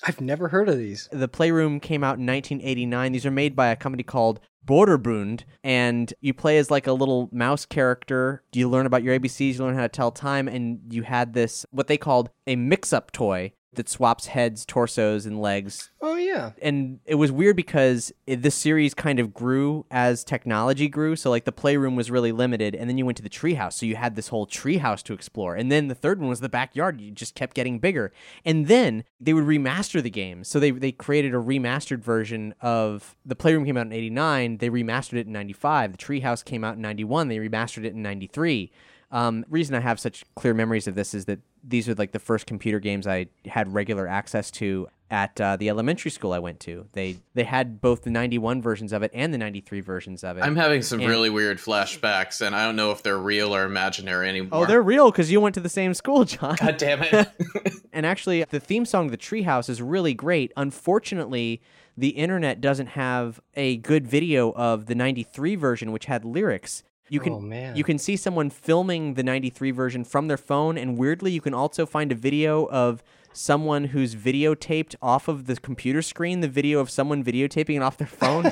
I've never heard of these.
The Playroom came out in 1989. These are made by a company called Broderbund, and you play as like a little mouse character. You learn about your ABCs, you learn how to tell time, and you had this what they called a mix-up toy that swaps heads, torsos, and legs.
Oh yeah,
And it was weird because it, this series kind of grew as technology grew. So like the playroom was really limited, and then you went to the treehouse, so you had this whole treehouse to explore. And then the third one was the backyard. You just kept getting bigger. And then they would remaster the game. So they they created a remastered version of the playroom came out in '89. They remastered it in '95. The treehouse came out in '91. They remastered it in '93. Um, reason I have such clear memories of this is that these are like the first computer games I had regular access to at uh, the elementary school I went to. They they had both the 91 versions of it and the 93 versions of it.
I'm having some
And-
really weird flashbacks, and I don't know if they're real or imaginary anymore.
Oh, they're real because you went to the same school, John.
God damn it.
And actually, the theme song the Treehouse is really great. Unfortunately, the internet doesn't have a good video of the 93 version, which had lyrics. You can
Oh, man.
you can see someone filming the 93 version from their phone, and weirdly, you can also find a video of someone who's videotaped off of the computer screen the video of someone videotaping it off their phone.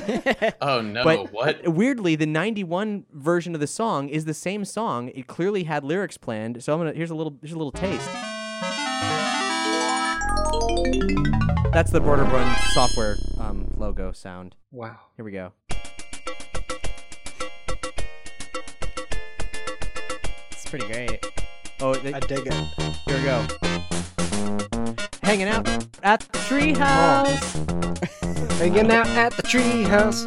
oh no,
but
what?
weirdly, the 91 version of the song is the same song. It clearly had lyrics planned. So I'm gonna here's a little here's a little taste. That's the Broderbund software um, logo sound.
wow.
Here we go.
It's pretty great.
Oh, th-
I dig it.
here we go. Hanging out at the treehouse.
Hanging out at the treehouse.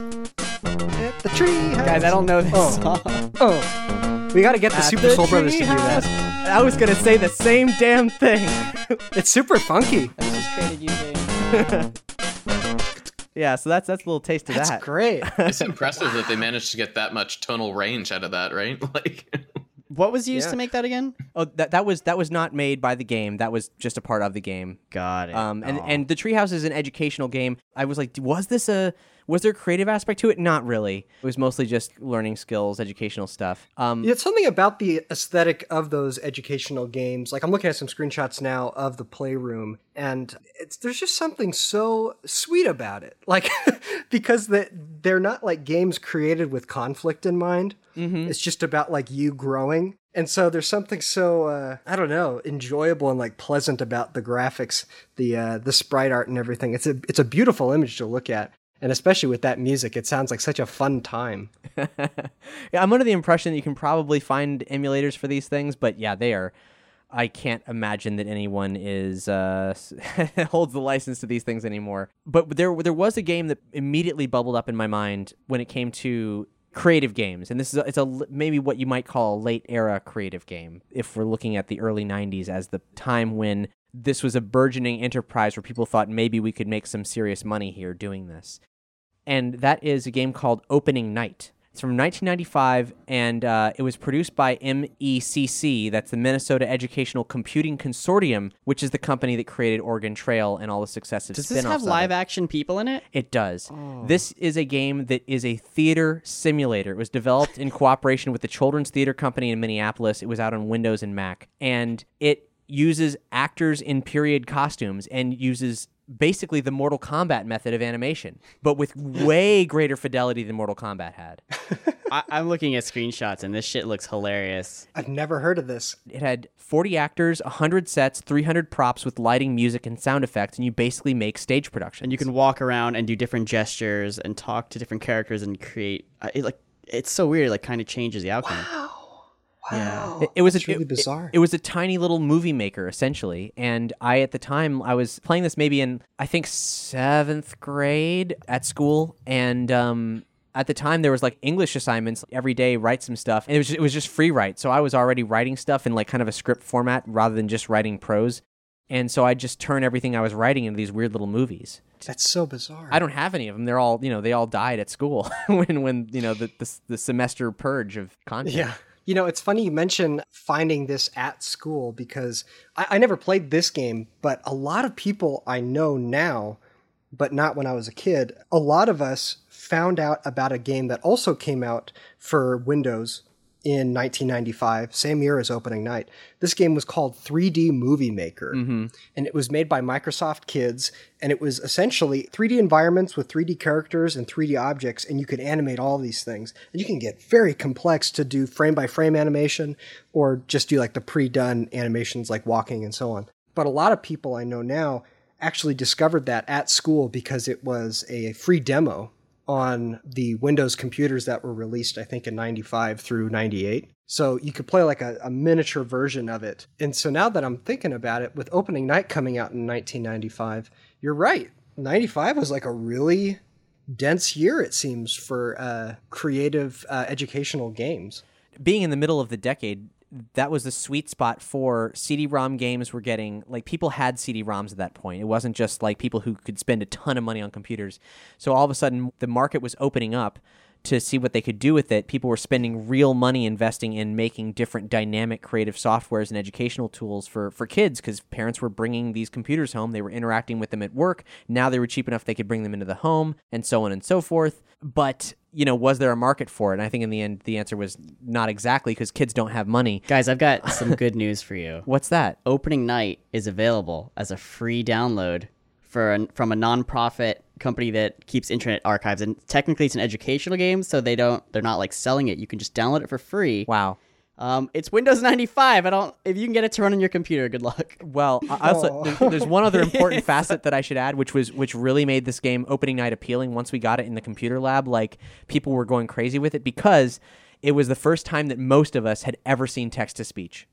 At the treehouse.
Guys, I don't know this
Oh.
song.
Oh, we got to get the
At
Super Soul Brothers to do
treehouse.
that.
I was gonna say the same damn thing.
It's super funky.
That was just created using.
yeah, so that's that's a little taste of
That's
that.
great.
It's impressive that they managed to get that much tonal range out of that, right? Like,
What was used
Yeah.
to make that again?
Oh, that that was that was not made by the game. That was just a part of the game.
Got it.
Um, and
Oh.
and the Treehouse is an educational game. I was like, was this a Was there a creative aspect to it? Not really. It was mostly just learning skills, educational stuff. Um,
Yeah, It's something about the aesthetic of those educational games. Like I'm looking at some screenshots now of the playroom, and it's there's just something so sweet about it. Like because that they're not like games created with conflict in mind. It's just about like you growing. And so there's something so uh, I don't know enjoyable and like pleasant about the graphics, the uh, the sprite art and everything. It's a it's a beautiful image to look at, and especially with that music, it sounds like such a fun time.
yeah, I'm under the impression that you can probably find emulators for these things, but yeah, they are. I can't imagine that anyone is uh, holds the license to these things anymore. But there, there was a game that immediately bubbled up in my mind when it came to creative games, and this is a, it's a maybe what you might call a late era creative game. If we're looking at the early '90s as the time when this was a burgeoning enterprise where people thought maybe we could make some serious money here doing this, and that is a game called Opening Night. It's from 1995, and uh, it was produced by MECC, that's the Minnesota Educational Computing Consortium, which is the company that created Oregon Trail and all the successive
Does this have live action people in it?
It does. This is a game that is a theater simulator. It was developed in cooperation with the Children's Theater Company in Minneapolis. It was out on Windows and Mac. And it uses actors in period costumes and uses basically the Mortal Kombat method of animation, but with way greater fidelity than Mortal Kombat had.
I, I'm looking at screenshots and this shit looks hilarious.
I've never heard of this.
It had 40 actors, 100 sets, 300 props with lighting, music, and sound effects, and you basically make stage production.
And you can walk around and do different gestures and talk to different characters and create. Uh, it, like it's so weird. Like kind of changes the outcome.
Wow,
It, it was
That's
a,
really
it-
bizarre.
It, was a tiny little movie maker essentially, and I at the time I was playing this maybe in I think seventh grade at school, and um, at the time there was like English assignments every day, write some stuff, and it was just, it was just free write. So I was already writing stuff in like kind of a script format rather than just writing prose, and so I just turn everything I was writing into these weird little movies.
That's so bizarre.
I don't have any of them. They're all you know they all died at school when when you know the, the the semester purge of content.
Yeah. You know, it's funny you mention finding this at school because I, I never played this game, but a lot of people I know now, but not when I was a kid, a lot of us found out about a game that also came out for Windows in 1995, same year as opening night. This game was called 3D Movie Maker, mm-hmm. and it was made by Microsoft Kids, and it was essentially 3D environments with 3D characters and 3D objects, and you could animate all these things. And you can get very complex to do frame by frame animation, or just do like the pre-done animations like walking and so on. But a lot of people I know now actually discovered that at school because it was a free demo on the Windows computers that were released, I think, in 95 through 98. So you could play like a, a miniature version of it. And so now that I'm thinking about it, with opening night coming out in 1995, you're right. 95 was like a really dense year, it seems, for uh, creative uh, educational games.
being in the middle of the decade, that was the sweet spot for CD-ROM games. Were getting like people had CD-ROMs at that point. It wasn't just like people who could spend a ton of money on computers. So all of a sudden, the market was opening up to see what they could do with it. People were spending real money investing in making different dynamic creative softwares and educational tools for for kids because parents were bringing these computers home. They were interacting with them at work. Now they were cheap enough they could bring them into the home and so on and so forth. But you know, was there a market for it? And I think in the end, the answer was not exactly because kids don't have money.
Guys, I've got some good news for you.
What's that?
Opening Night is available as a free download for an, from a nonprofit company that keeps internet archives and technically it's an educational game so they don't they're not like selling it you can just download it for free
Wow.
Um, it's windows 95 i don't if you can get it to run on your computer good luck
Well, I I also there- there's one other important facet that I should add, which was which really made this game opening night appealing. Once we got it in the computer lab, like people were going crazy with it because it was the first time that most of us had ever seen text to speech.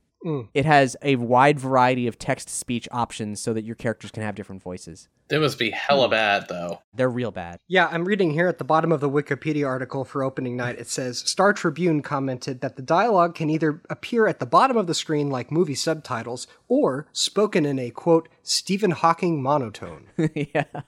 It has a wide variety of text to speech options so that your characters can have different voices.
They must be hella bad though.
They're real bad.
Yeah, I'm reading here at the bottom of the Wikipedia article for opening night. It says Star Tribune commented that the dialogue can either appear at the bottom of the screen like movie subtitles or spoken in a quote Stephen Hawking monotone.
yeah.
that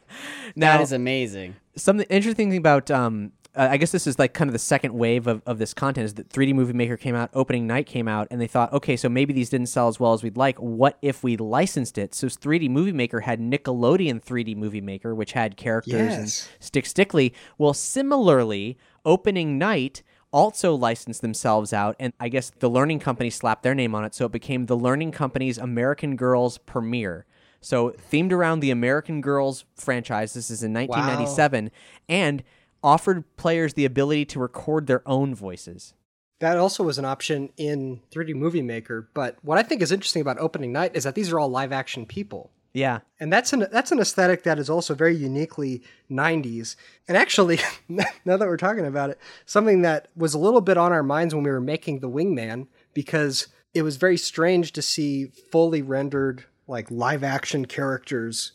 Now,
is amazing
something interesting about um, uh, I guess this is like kind of the second wave of, of this content is that 3D Movie Maker came out, opening night came out, and they thought, okay, so maybe these didn't sell as well as we'd like. What if we licensed it? So 3D Movie Maker had Nickelodeon 3D Movie Maker, which had characters
Yes.
and Stick Stickly. Well, similarly, opening night also licensed themselves out, and I guess the Learning Company slapped their name on it, so it became the Learning Company's American Girls premiere. So themed around the American Girls franchise. This is in 1997, and offered players the ability to record their own voices.
That also was an option in 3D Movie Maker. But what I think is interesting about opening night is that these are all live action people.
Yeah,
And that's an that's an aesthetic that is also very uniquely 90s. And actually, now that we're talking about it, something that was a little bit on our minds when we were making the Wingman because it was very strange to see fully rendered like live action characters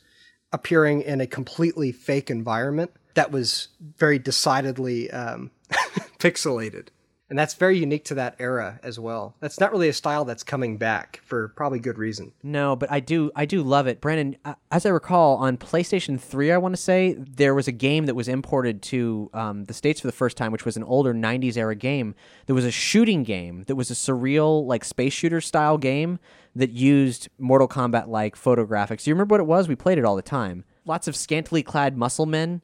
appearing in a completely fake environment that was very decidedly um, pixelated. And that's very unique to that era as well. That's not really a style that's coming back for probably good reason.
No, but I do I do love it. Brandon, as I recall, on PlayStation 3, I want to say, there was a game that was imported to um, the States for the first time, which was an older 90s era game. There was a shooting game that was a surreal, like, space shooter style game that used Mortal Kombat like photographics. Do you remember what it was? We played it all the time. Lots of scantily clad muscle men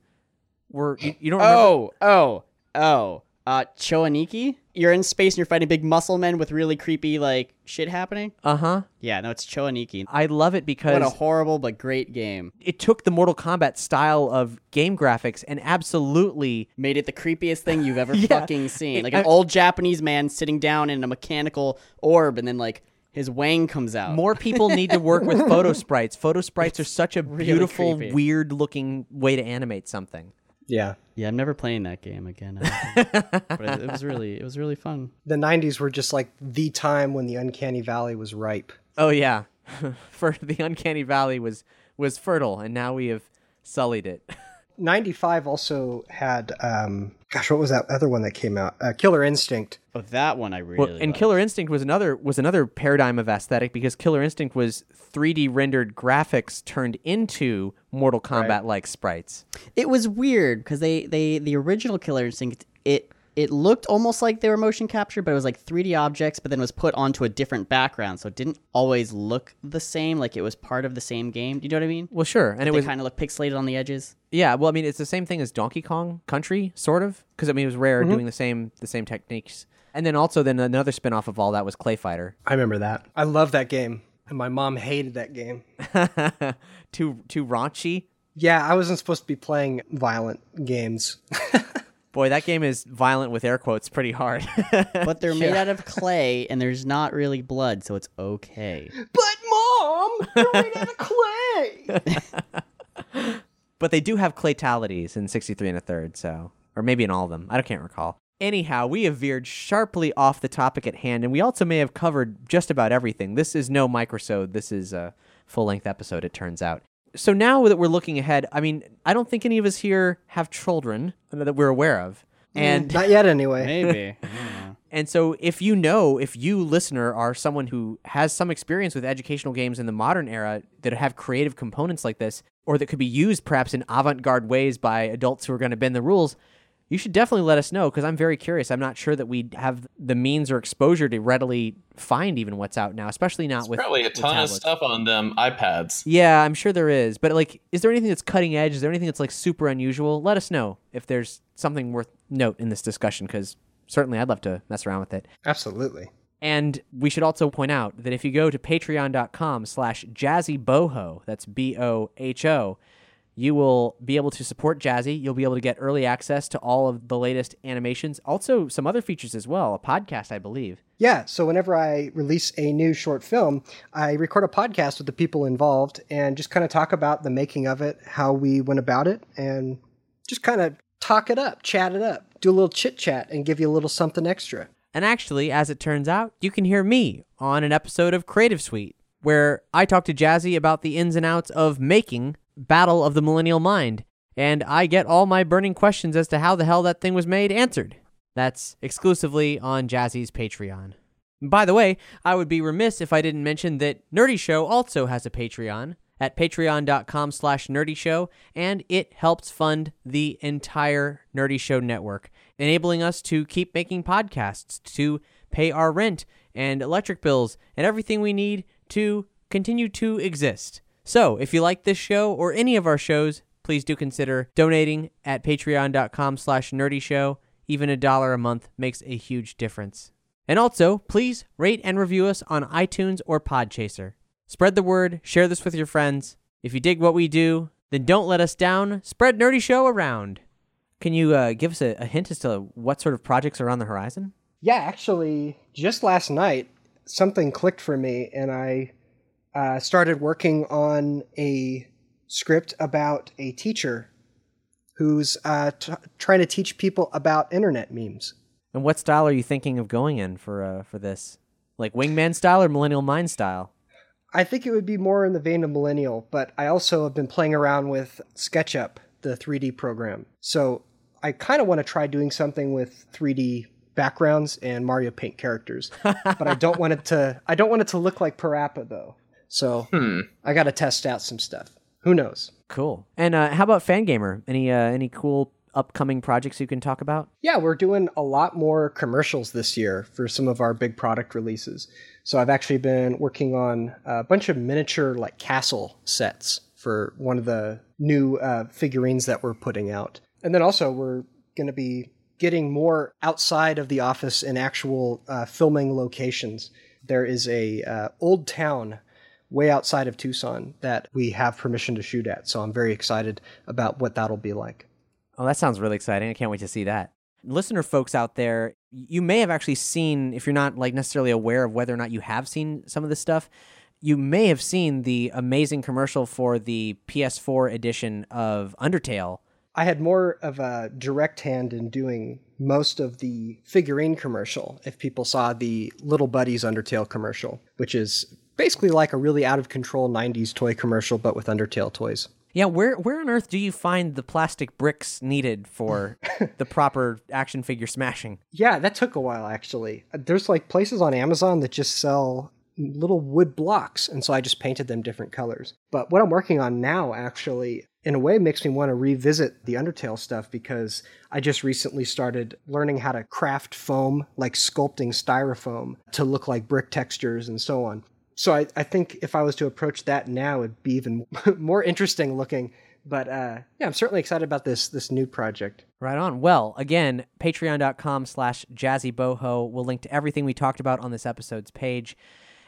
were. You, you don't remember?
Oh, oh, oh. Uh, Cho Aniki? You're in space and you're fighting big muscle men with really creepy, like, shit happening?
Uh huh.
Yeah, no, it's Cho Aniki.
I love it because.
What a horrible but great game.
it took the Mortal Kombat style of game graphics and absolutely
Made it the creepiest thing you've ever
Yeah.
fucking seen. Like an
I-
old Japanese man sitting down in a mechanical orb and then, like, his wang comes out.
more people need to work with photo sprites. Photo sprites are such a
really
beautiful,
creepy.
weird looking way to animate something.
Yeah.
Yeah, I'm never playing that game again. I don't think. but it, it was really, it was really fun.
The 90s were just like the time when the Uncanny Valley was ripe.
Oh yeah, for the uncanny valley was was fertile, and now we have sullied it.
95 also had, um, gosh, what was that other one that came out? Uh, Killer Instinct.
Oh, that one I really.
Well, and
liked.
Killer Instinct was another was another paradigm of aesthetic because Killer Instinct was 3D rendered graphics turned into Mortal Kombat like sprites.
It was weird because they they the original Killer Instinct it it looked almost like they were motion captured, but it was like 3D objects, but then was put onto a different background, so it didn't always look the same. Like it was part of the same game. Do you know what I mean?
Well, sure, and it
they
was
kind of look pixelated on the edges.
yeah. Well, I mean, it's the same thing as Donkey Kong Country, sort of, because I mean, it was rare mm-hmm. doing the same the same techniques. And then also, then another spin off of all that was Clay Fighter.
I remember that. I love that game. And my mom hated that game.
too too raunchy.
Yeah, I wasn't supposed to be playing violent games.
Boy, that game is violent with air quotes pretty hard.
But they're made out of clay, and there's not really blood, so it's okay.
but mom, you're made out of clay.
but they do have claytalities in 63 and a third, so or maybe in all of them. I can't recall. Anyhow, we have veered sharply off the topic at hand, and we also may have covered just about everything. This is no microsode. This is a full-length episode. It turns out. So now that we're looking ahead, I mean, I don't think any of us here have children that we're aware of, mm, and
Not yet, anyway.
Maybe. I don't know.
And so, if you know, if you listener are someone who has some experience with educational games in the modern era that have creative components like this, or that could be used perhaps in avant garde ways by adults who are going to bend the rules, you should definitely let us know because I'm very curious. I'm not sure that we have the means or exposure to readily find even what's out now, especially not with
Probably a
with
ton of
tablets.
stuff on them iPads.
Yeah, I'm sure there is. But like, is there anything that's cutting edge? Is there anything that's like super unusual? Let us know if there's something worth note in this discussion because certainly I'd love to mess around with it.
Absolutely.
And we should also point out that if you go to patreon.com slash jazzyboho, that's B-O-H-O, you will be able to support Jazzy. You'll be able to get early access to all of the latest animations. Also, some other features as well, a podcast, I believe.
Yeah, so whenever I release a new short film, I record a podcast with the people involved and just kind of talk about the making of it, how we went about it, and just kind of talk it up, chat it up, do a little chit chat, and give you a little something extra.
And actually, as it turns out, you can hear me on an episode of Creative Suite, where I talk to Jazzy about the ins and outs of making Battle of the Millennial Mind, and I get all my burning questions as to how the hell that thing was made answered. That's exclusively on Jazzy's Patreon. By the way, I would be remiss if I didn't mention that Nerdy Show also has a Patreon, at patreon.com slash nerdy show, and it helps fund the entire Nerdy Show network, enabling us to keep making podcasts, to pay our rent and electric bills, and everything we need to continue to exist. So, if you like this show or any of our shows, please do consider donating at patreon.com slash nerdy show. Even a dollar a month makes a huge difference. And also, please rate and review us on iTunes or Podchaser. Spread the word, share this with your friends. If you dig what we do, then don't let us down. Spread Nerdy Show around. Can you uh, give us a, a hint as to what sort of projects are on the horizon?
Yeah, actually, just last night, something clicked for me, and I uh, started working on a script about a teacher who's uh, t- trying to teach people about internet memes.
And what style are you thinking of going in for uh, for this? Like Wingman style or Millennial Mind style?
I think it would be more in the vein of Millennial, but I also have been playing around with SketchUp, the 3D program. So I kind of want to try doing something with 3D backgrounds and Mario Paint characters, but I don't want it to. I don't want it to look like Parappa though. So hmm. I got to test out some stuff. Who knows?
Cool. And uh, how about Fangamer? Any uh, any cool upcoming projects you can talk about?
Yeah, we're doing a lot more commercials this year for some of our big product releases. So I've actually been working on a bunch of miniature like castle sets for one of the new uh, figurines that we're putting out. And then also we're going to be getting more outside of the office in actual uh, filming locations. There is a uh, old town way outside of Tucson that we have permission to shoot at. So I'm very excited about what that'll be like.
Oh, that sounds really exciting. I can't wait to see that. Listener folks out there, you may have actually seen, if you're not like necessarily aware of whether or not you have seen some of this stuff, you may have seen the amazing commercial for the PS4 edition of Undertale.
I had more of a direct hand in doing most of the figurine commercial. If people saw the Little Buddies Undertale commercial, which is basically like a really out of control 90s toy commercial, but with Undertale toys.
Yeah, where where on earth do you find the plastic bricks needed for the proper action figure smashing?
Yeah, that took a while actually. There's like places on Amazon that just sell little wood blocks, and so I just painted them different colors. But what I'm working on now actually in a way makes me want to revisit the Undertale stuff because I just recently started learning how to craft foam, like sculpting styrofoam to look like brick textures and so on. So I, I think if I was to approach that now, it'd be even more interesting looking. But uh, yeah, I'm certainly excited about this this new project.
Right on. Well, again, patreon.com slash jazzyboho. We'll link to everything we talked about on this episode's page.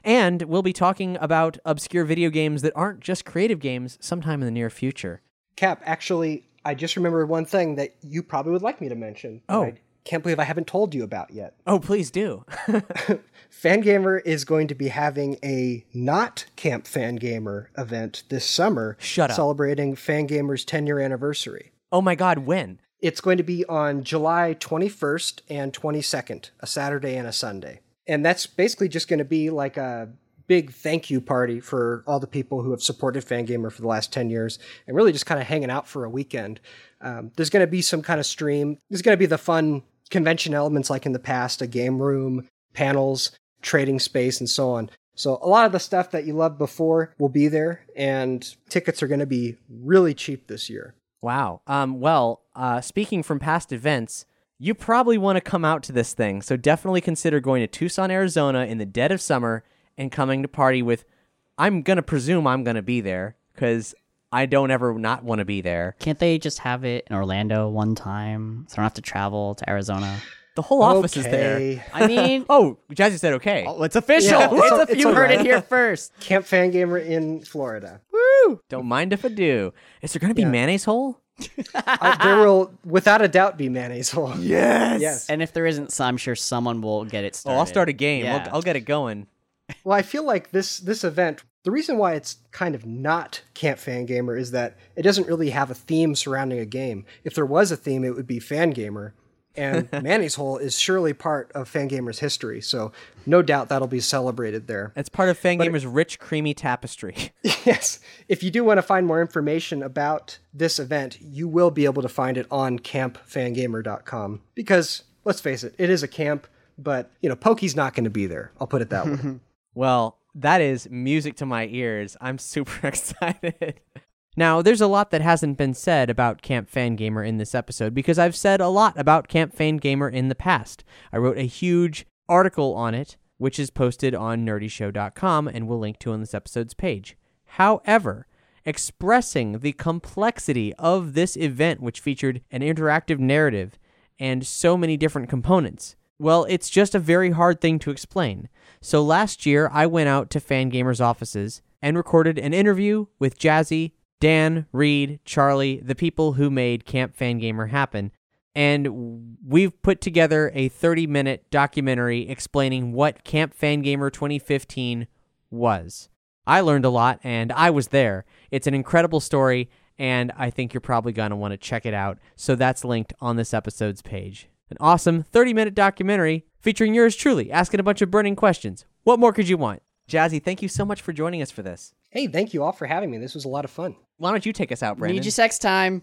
And we'll be talking about obscure video games that aren't just creative games sometime in the near future.
Cap, actually, I just remembered one thing that you probably would like me to mention.
Oh.
I can't believe I haven't told you about yet.
Oh, please do.
Fangamer is going to be having a not Camp Fangamer event this summer.
Shut up.
Celebrating Fangamer's 10 year anniversary.
oh my God, when?
It's going to be on July 21st and 22nd, a Saturday and a Sunday. And that's basically just going to be like a big thank you party for all the people who have supported Fangamer for the last 10 years and really just kind of hanging out for a weekend. Um, there's going to be some kind of stream. There's going to be the fun convention elements like in the past a game room, panels, trading space, and so on. So a lot of the stuff that you loved before will be there, and tickets are going to be really cheap this year.
Wow. Um, well, uh, speaking from past events, you probably want to come out to this thing. So definitely consider going to Tucson, Arizona in the dead of summer and coming to party with. I'm going to presume I'm going to be there because I don't ever not want to be there.
Can't they just have it in Orlando one time so I don't have to travel to Arizona?
The whole office is there.
I mean,
Oh, Jazzy said okay.
oh, it's official.
Yeah, it's
It's
a-
a-
it's
you heard
right.
it here first.
Camp Fangamer in Florida. Woo!
Don't mind if I do. Is there going to be mayonnaise hole?
I, there will, without a doubt, be mayonnaise hole.
Yes.
Yes.
And if there isn't, so I'm sure someone will get it
Oh,
started.
I'll start a game.
Yeah.
I'll, I'll get it going.
Well, I feel like this this event. The reason why it's kind of not Camp Fangamer is that it doesn't really have a theme surrounding a game. If there was a theme, it would be Fangamer, and Manny's Hole is surely part of Fangamer's history. So no doubt that'll be celebrated there.
It's part of Fangamer's rich, creamy tapestry.
yes. If you do want to find more information about this event, you will be able to find it on campfangamer.com. Because let's face it, it is a camp, but you know, Pokey's not going to be there. I'll put it that way.
Well, That is music to my ears. I'm super excited. Now, there's a lot that hasn't been said about Camp Fangamer in this episode because I've said a lot about Camp Fangamer in the past. I wrote a huge article on it, which is posted on nerdyshow.com and we'll link to on this episode's page. However, expressing the complexity of this event, which featured an interactive narrative and so many different components, well, it's just a very hard thing to explain. So last year, I went out to Fangamer's offices and recorded an interview with Jazzy, Dan, Reed, Charlie, the people who made Camp Fangamer happen. And we've put together a 30 minute documentary explaining what Camp Fangamer 2015 was. I learned a lot and I was there. It's an incredible story, and I think you're probably going to want to check it out. So that's linked on this episode's page. An awesome 30 minute documentary featuring yours truly asking a bunch of burning questions. What more could you want? Jazzy, thank you so much for joining us for this.
Hey, thank you all for having me. This was a lot of fun.
Why don't you take us out, Brandon?
Need your sex time.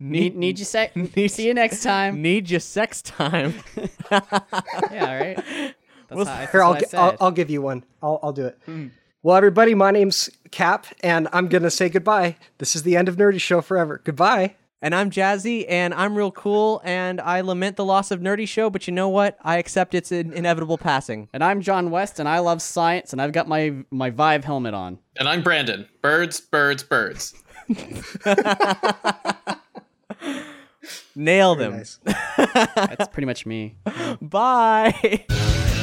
Need need your sex.
Need-
See you next time.
Need your sex time.
yeah, all right. That's,
Well,
how,
Here, I'll,
what I
gi-
said.
I'll, I'll give you one. I'll, I'll do it. Hmm. Well, everybody, my name's Cap, and I'm going to say goodbye. This is the end of Nerdy Show forever. Goodbye.
And I'm Jazzy, and I'm real cool, and I lament the loss of Nerdy Show, but you know what? I accept its in- inevitable passing.
and I'm John West, and I love science, and I've got my my Vive helmet on.
And I'm Brandon. Birds, birds, birds.
Nail them.
Nice.
That's pretty much me.
Bye.